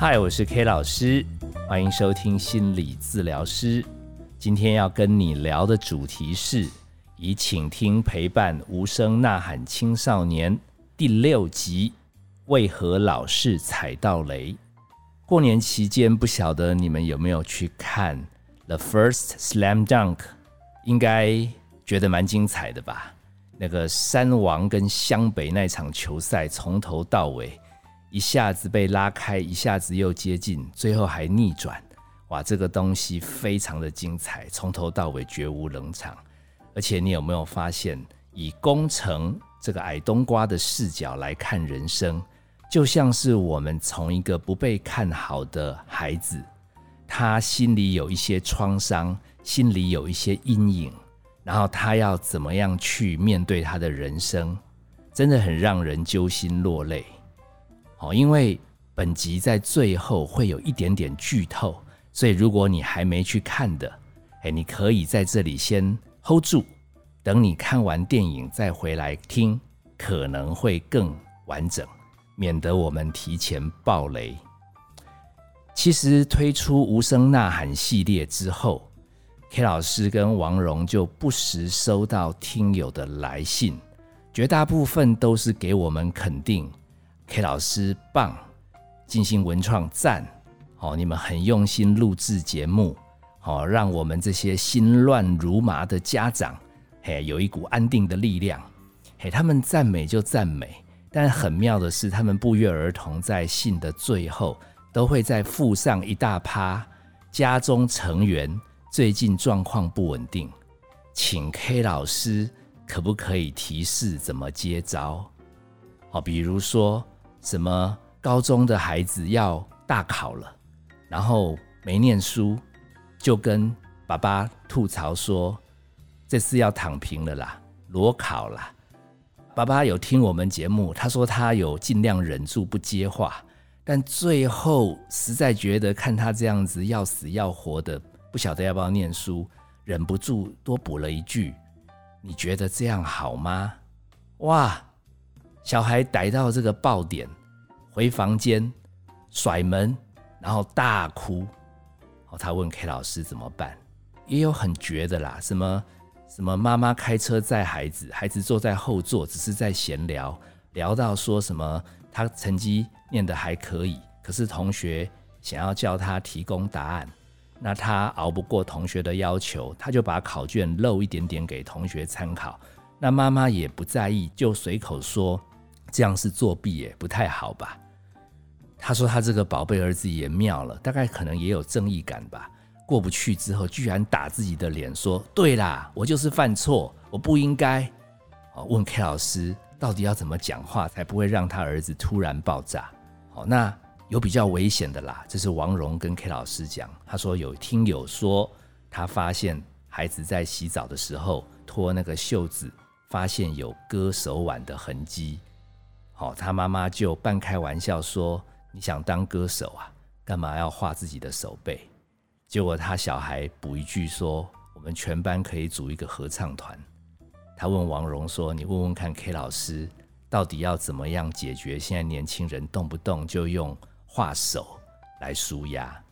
嗨，我是 K 老师，欢迎收听心理治疗师。今天要跟你聊的主题是以倾听陪伴无声呐喊青少年第六集，为何老是踩到雷？过年期间，不晓得你们有没有去看《The First Slam Dunk》？应该觉得蛮精彩的吧？那个山王跟湘北那场球赛，从头到尾。一下子被拉开，一下子又接近，最后还逆转，哇！这个东西非常的精彩，从头到尾绝无冷场。而且你有没有发现，以工程这个矮冬瓜的视角来看人生，就像是我们从一个不被看好的孩子，他心里有一些创伤，心里有一些阴影，然后他要怎么样去面对他的人生，真的很让人揪心落泪。哦，因为本集在最后会有一点点剧透，所以如果你还没去看的，哎，你可以在这里先 hold 住，等你看完电影再回来听，可能会更完整，免得我们提前爆雷。其实推出无声呐喊系列之后，K 老师跟王蓉就不时收到听友的来信，绝大部分都是给我们肯定。K 老师棒，进行文创赞，哦，你们很用心录制节目，哦，让我们这些心乱如麻的家长，嘿，有一股安定的力量。嘿，他们赞美就赞美，但很妙的是，他们不约而同在信的最后，都会再附上一大趴家中成员最近状况不稳定，请 K 老师可不可以提示怎么接招？哦，比如说。什么高中的孩子要大考了，然后没念书，就跟爸爸吐槽说：“这次要躺平了啦，裸考啦。”爸爸有听我们节目，他说他有尽量忍住不接话，但最后实在觉得看他这样子要死要活的，不晓得要不要念书，忍不住多补了一句：“你觉得这样好吗？”哇！小孩逮到这个爆点，回房间甩门，然后大哭。哦，他问 K 老师怎么办？也有很绝的啦，什么什么妈妈开车载孩子，孩子坐在后座，只是在闲聊，聊到说什么他成绩念得还可以，可是同学想要叫他提供答案，那他熬不过同学的要求，他就把考卷漏一点点给同学参考。那妈妈也不在意，就随口说。这样是作弊耶，不太好吧？他说他这个宝贝儿子也妙了，大概可能也有正义感吧。过不去之后，居然打自己的脸说：“对啦，我就是犯错，我不应该。”哦，问 K 老师到底要怎么讲话才不会让他儿子突然爆炸？好，那有比较危险的啦。这是王蓉跟 K 老师讲，他说有听友说他发现孩子在洗澡的时候脱那个袖子，发现有割手腕的痕迹。哦，他妈妈就半开玩笑说：“你想当歌手啊？干嘛要画自己的手背？”结果他小孩补一句说：“我们全班可以组一个合唱团。”他问王蓉说：“你问问看，K 老师到底要怎么样解决现在年轻人动不动就用画手来舒压？”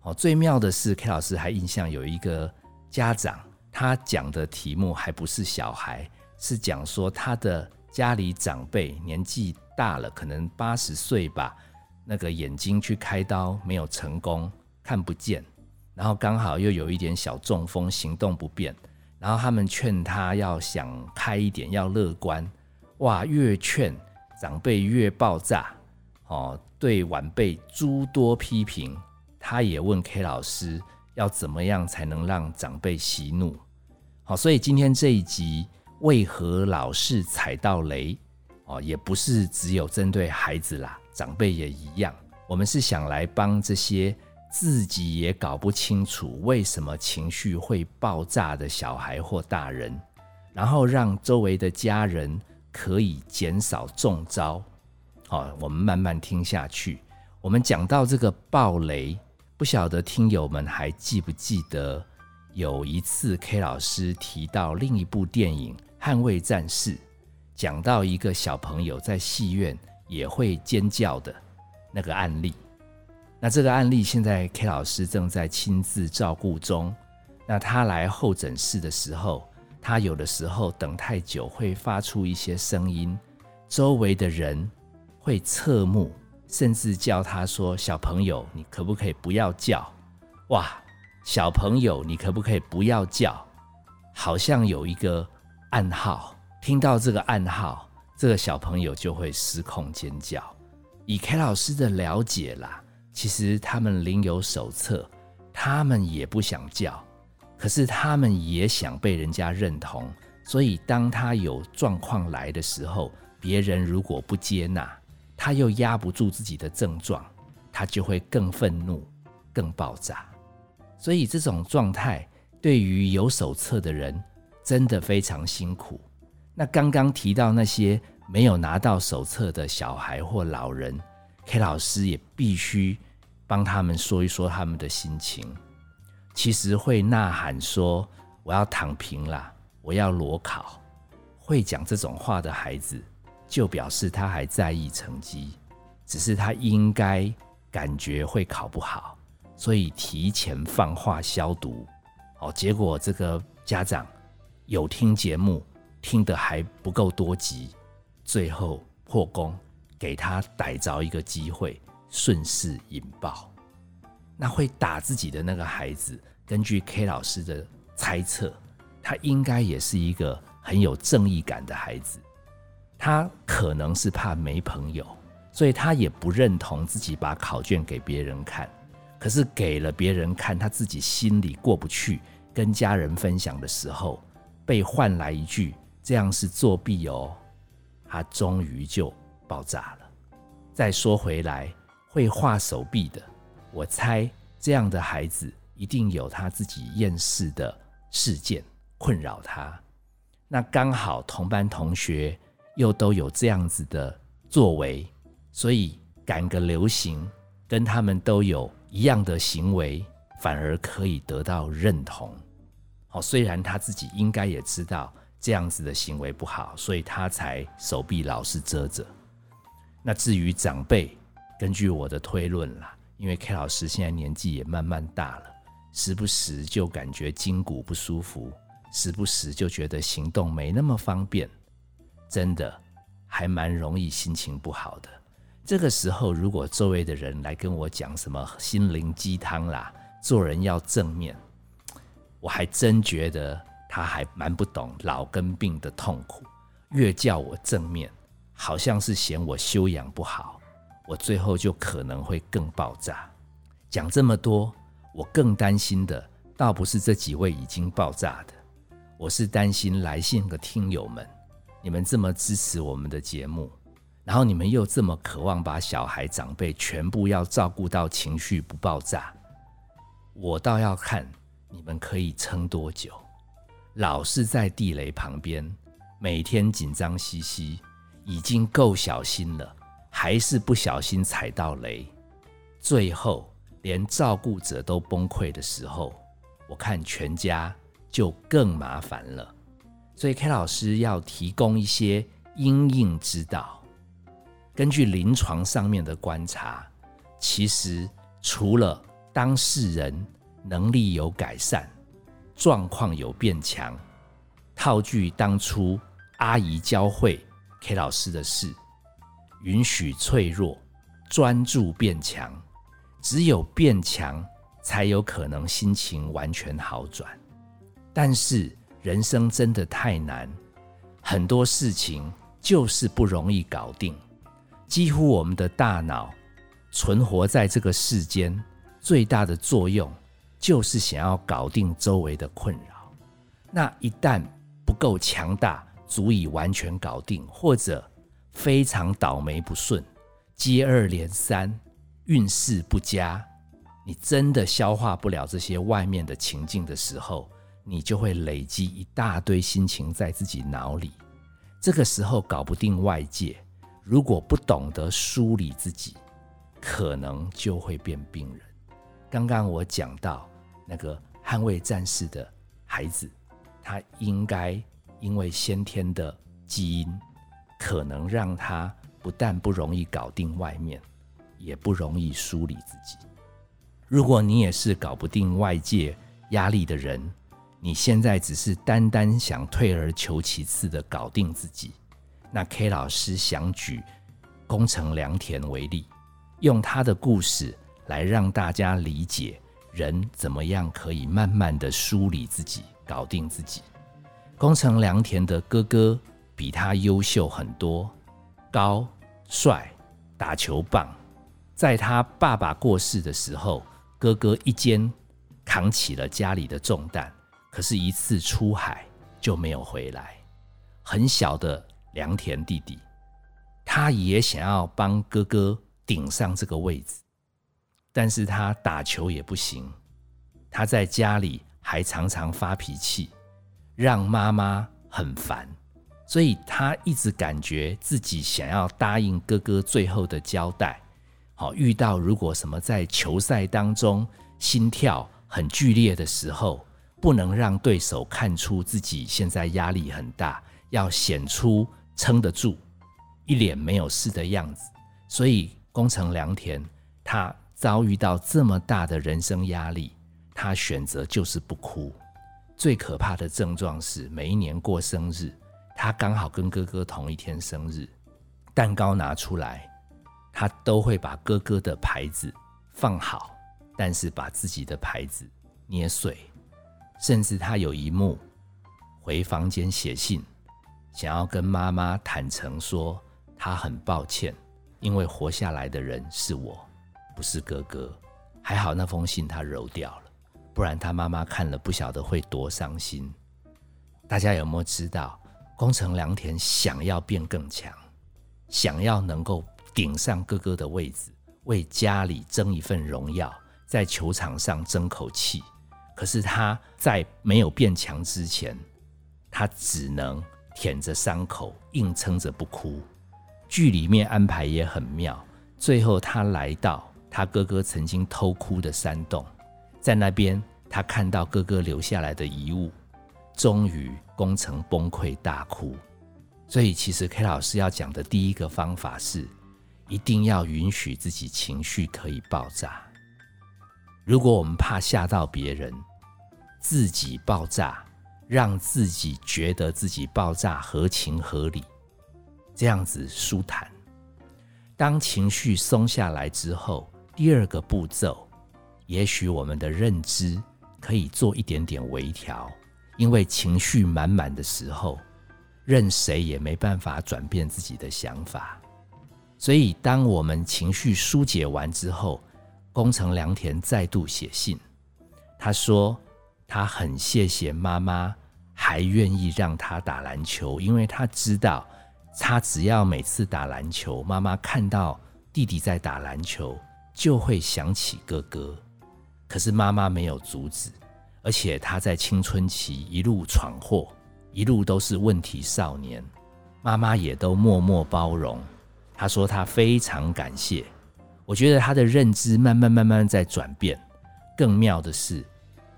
哦，最妙的是，K 老师还印象有一个家长，他讲的题目还不是小孩，是讲说他的。家里长辈年纪大了，可能八十岁吧，那个眼睛去开刀没有成功，看不见，然后刚好又有一点小中风，行动不便，然后他们劝他要想开一点，要乐观，哇，越劝长辈越爆炸，哦，对晚辈诸多批评，他也问 K 老师要怎么样才能让长辈息怒，好，所以今天这一集。为何老是踩到雷？哦，也不是只有针对孩子啦，长辈也一样。我们是想来帮这些自己也搞不清楚为什么情绪会爆炸的小孩或大人，然后让周围的家人可以减少中招。好，我们慢慢听下去。我们讲到这个爆雷，不晓得听友们还记不记得有一次 K 老师提到另一部电影。捍卫战士讲到一个小朋友在戏院也会尖叫的那个案例，那这个案例现在 K 老师正在亲自照顾中。那他来候诊室的时候，他有的时候等太久会发出一些声音，周围的人会侧目，甚至叫他说：“小朋友，你可不可以不要叫？”哇，小朋友，你可不可以不要叫？好像有一个暗号，听到这个暗号，这个小朋友就会失控尖叫。以 K 老师的了解啦。其实他们领有手册，他们也不想叫，可是他们也想被人家认同。所以当他有状况来的时候，别人如果不接纳，他又压不住自己的症状，他就会更愤怒、更爆炸。所以这种状态对于有手册的人真的非常辛苦。那刚刚提到那些没有拿到手册的小孩或老人。K 老师也必须帮他们说一说他们的心情。其实会呐喊说“我要躺平啦，我要裸考”，会讲这种话的孩子，就表示他还在意成绩，只是他应该感觉会考不好，所以提前放话消毒。哦，结果这个家长有听节目，听得还不够多集，最后破功。给他逮着一个机会，顺势引爆，那会打自己的那个孩子。根据 K 老师的猜测，他应该也是一个很有正义感的孩子。他可能是怕没朋友，所以他也不认同自己把考卷给别人看。可是给了别人看，他自己心里过不去。跟家人分享的时候，被换来一句“这样是作弊哦”，他终于就。爆炸了。再说回来，会画手臂的，我猜这样的孩子一定有他自己厌世的事件困扰他。那刚好同班同学又都有这样子的作为，所以赶个流行，跟他们都有一样的行为，反而可以得到认同。哦，虽然他自己应该也知道这样子的行为不好，所以他才手臂老是遮着。那至于长辈，根据我的推论啦，因为 K 老师现在年纪也慢慢大了，时不时就感觉筋骨不舒服，时不时就觉得行动没那么方便，真的还蛮容易心情不好的。这个时候，如果周围的人来跟我讲什么心灵鸡汤啦，做人要正面，我还真觉得他还蛮不懂老跟病的痛苦，越叫我正面。好像是嫌我修养不好，我最后就可能会更爆炸。讲这么多，我更担心的倒不是这几位已经爆炸的，我是担心来信的听友们，你们这么支持我们的节目，然后你们又这么渴望把小孩长辈全部要照顾到情绪不爆炸，我倒要看你们可以撑多久。老是在地雷旁边，每天紧张兮兮。已经够小心了，还是不小心踩到雷，最后连照顾者都崩溃的时候，我看全家就更麻烦了。所以 K 老师要提供一些因应之道。根据临床上面的观察，其实除了当事人能力有改善，状况有变强，套句当初阿姨教会。K 老师的事，允许脆弱，专注变强。只有变强，才有可能心情完全好转。但是人生真的太难，很多事情就是不容易搞定。几乎我们的大脑存活在这个世间，最大的作用就是想要搞定周围的困扰。那一旦不够强大，足以完全搞定，或者非常倒霉不顺，接二连三，运势不佳，你真的消化不了这些外面的情境的时候，你就会累积一大堆心情在自己脑里。这个时候搞不定外界，如果不懂得梳理自己，可能就会变病人。刚刚我讲到那个捍卫战士的孩子，他应该。因为先天的基因，可能让他不但不容易搞定外面，也不容易梳理自己。如果你也是搞不定外界压力的人，你现在只是单单想退而求其次的搞定自己，那 K 老师想举宫城良田为例，用他的故事来让大家理解人怎么样可以慢慢的梳理自己，搞定自己。工程良田的哥哥比他优秀很多，高帅，打球棒。在他爸爸过世的时候，哥哥一肩扛起了家里的重担。可是，一次出海就没有回来。很小的良田弟弟，他也想要帮哥哥顶上这个位置，但是他打球也不行。他在家里还常常发脾气，让妈妈很烦。所以他一直感觉自己想要答应哥哥最后的交代。好，遇到如果什么在球赛当中心跳很剧烈的时候。不能让对手看出自己现在压力很大，要显出撑得住，一脸没有事的样子。所以宫城良田他遭遇到这么大的人生压力，他选择就是不哭。最可怕的症状是，每一年过生日，他刚好跟哥哥同一天生日，蛋糕拿出来，他都会把哥哥的牌子放好，但是把自己的牌子捏碎。甚至他有一幕回房间写信，想要跟妈妈坦诚说他很抱歉，因为活下来的人是我，不是哥哥。还好那封信他揉掉了，不然他妈妈看了不晓得会多伤心。大家有没有知道，宫城良田想要变更强，想要能够顶上哥哥的位置，为家里争一份荣耀，在球场上争口气。可是他在没有变强之前，他只能舔着伤口，硬撑着不哭。剧里面安排也很妙，最后他来到他哥哥曾经偷哭的山洞，在那边他看到哥哥留下来的遗物，终于功成崩溃大哭。所以其实 K 老师要讲的第一个方法是，一定要允许自己情绪可以爆炸。如果我们怕吓到别人，自己爆炸，让自己觉得自己爆炸合情合理，这样子舒坦。当情绪松下来之后，第二个步骤，也许我们的认知可以做一点点微调，因为情绪满满的时候，任谁也没办法转变自己的想法。所以，当我们情绪疏解完之后，宫城良田再度写信，他说他很谢谢妈妈，还愿意让他打篮球，因为他知道他只要每次打篮球，妈妈看到弟弟在打篮球，就会想起哥哥。可是妈妈没有阻止，而且他在青春期一路闯祸，一路都是问题少年，妈妈也都默默包容。他说他非常感谢。我觉得他的认知慢慢慢慢在转变。更妙的是，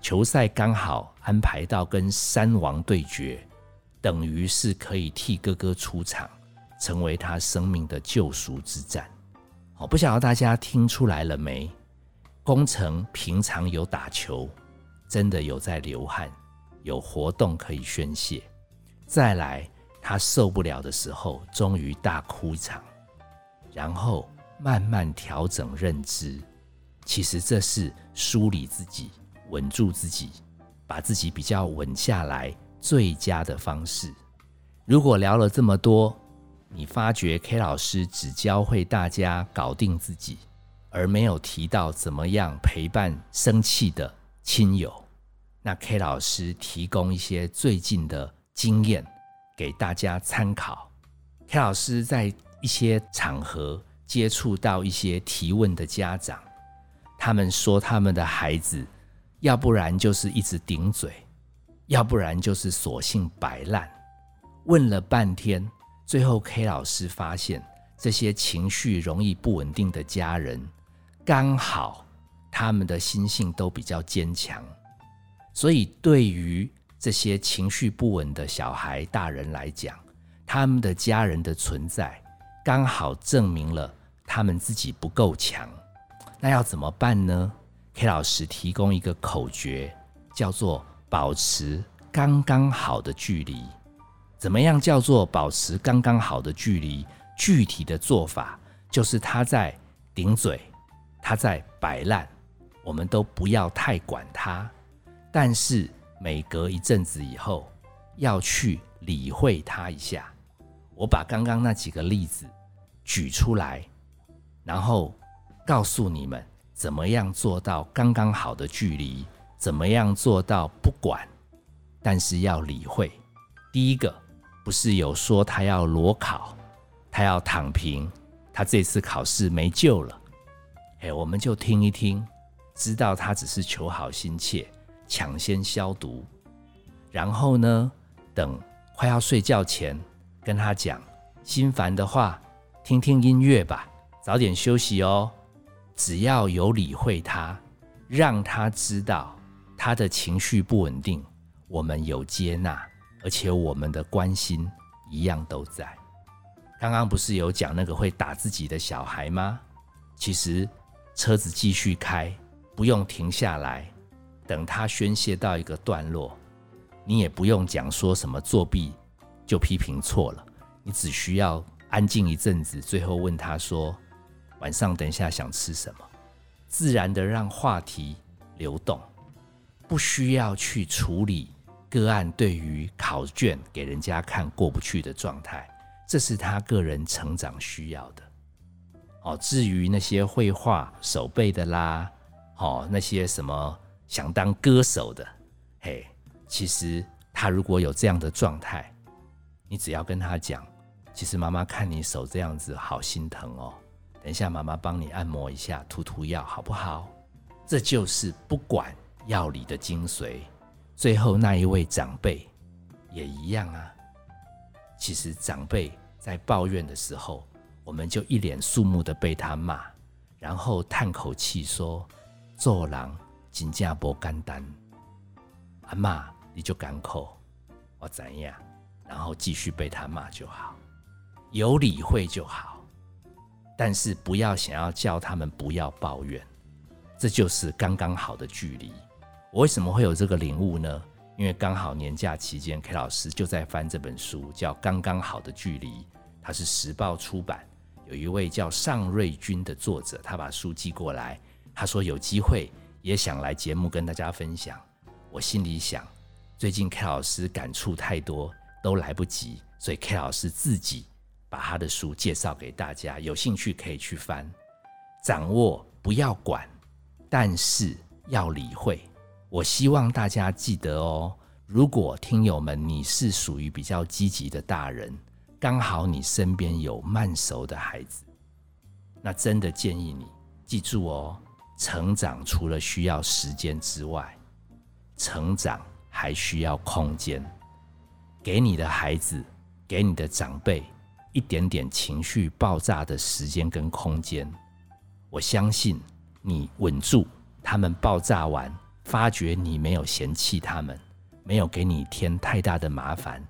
球赛刚好安排到跟山王对决，等于是可以替哥哥出场，成为他生命的救赎之战。我不晓得大家听出来了没？工程平常有打球，真的有在流汗，有活动可以宣泄。再来，他受不了的时候，终于大哭一场，然后。慢慢调整认知，其实这是梳理自己、稳住自己、把自己比较稳下来最佳的方式。如果聊了这么多，你发觉 K 老师只教会大家搞定自己，而没有提到怎么样陪伴生气的亲友，那 K 老师提供一些最近的经验给大家参考。K 老师在一些场合。接触到一些提问的家长，他们说他们的孩子，要不然就是一直顶嘴，要不然就是索性摆烂。问了半天，最后 K 老师发现，这些情绪容易不稳定的家人，刚好他们的心性都比较坚强，所以对于这些情绪不稳的小孩、大人来讲，他们的家人的存在。刚好证明了他们自己不够强，那要怎么办呢 K 老师提供一个口诀，叫做保持刚刚好的距离。怎么样叫做保持刚刚好的距离？具体的做法就是他在顶嘴，他在摆烂，我们都不要太管他。但是每隔一阵子以后，要去理会他一下。我把刚刚那几个例子举出来，然后告诉你们怎么样做到刚刚好的距离，怎么样做到不管，但是要理会。第一个不是有说他要裸考，他要躺平，他这次考试没救了。哎，我们就听一听，知道他只是求好心切，抢先消毒。然后呢，等快要睡觉前。跟他讲，心烦的话，听听音乐吧，早点休息哦。只要有理会他，让他知道他的情绪不稳定，我们有接纳，而且我们的关心一样都在。刚刚不是有讲那个会打自己的小孩吗？其实车子继续开，不用停下来，等他宣泄到一个段落，你也不用讲说什么作弊。就批评错了，你只需要安静一阵子，最后问他说：“晚上等一下想吃什么？”自然的让话题流动，不需要去处理个案对于考卷给人家看过不去的状态，这是他个人成长需要的。哦，至于那些绘画手背的啦，哦，那些什么想当歌手的，嘿，其实他如果有这样的状态。你只要跟他讲，其实妈妈看你手这样子，好心疼哦。等一下，妈妈帮你按摩一下，涂涂药，好不好？这就是不管药理的精髓。最后那一位长辈也一样啊。其实长辈在抱怨的时候，我们就一脸肃穆的被他骂，然后叹口气说：“做人真正不简单。”阿妈，你就敢口，我怎样？然后继续被他骂就好，有理会就好，但是不要想要叫他们不要抱怨，这就是刚刚好的距离。我为什么会有这个领悟呢？因为刚好年假期间，K 老师就在翻这本书，叫《刚刚好的距离》，它是时报出版，有一位叫尚瑞君的作者，他把书寄过来，他说有机会也想来节目跟大家分享。我心里想，最近 K 老师感触太多。都来不及，所以 K 老师自己把他的书介绍给大家，有兴趣可以去翻。掌握不要管，但是要理会。我希望大家记得哦，如果听友们你是属于比较积极的大人，刚好你身边有慢熟的孩子，那真的建议你记住哦，成长除了需要时间之外，成长还需要空间。给你的孩子，给你的长辈一点点情绪爆炸的时间跟空间，我相信你稳住，他们爆炸完，发觉你没有嫌弃他们，没有给你添太大的麻烦，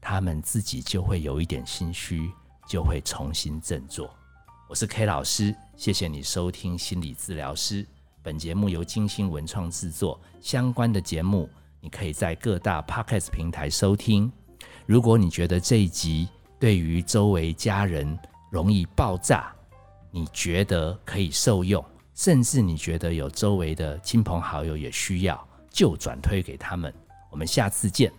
他们自己就会有一点心虚，就会重新振作。我是 K 老师，谢谢你收听心理治疗师。本节目由金星文创制作，相关的节目你可以在各大 Podcast 平台收听。如果你觉得这一集对于周围家人容易爆炸，你觉得可以受用，甚至你觉得有周围的亲朋好友也需要，就转推给他们。我们下次见。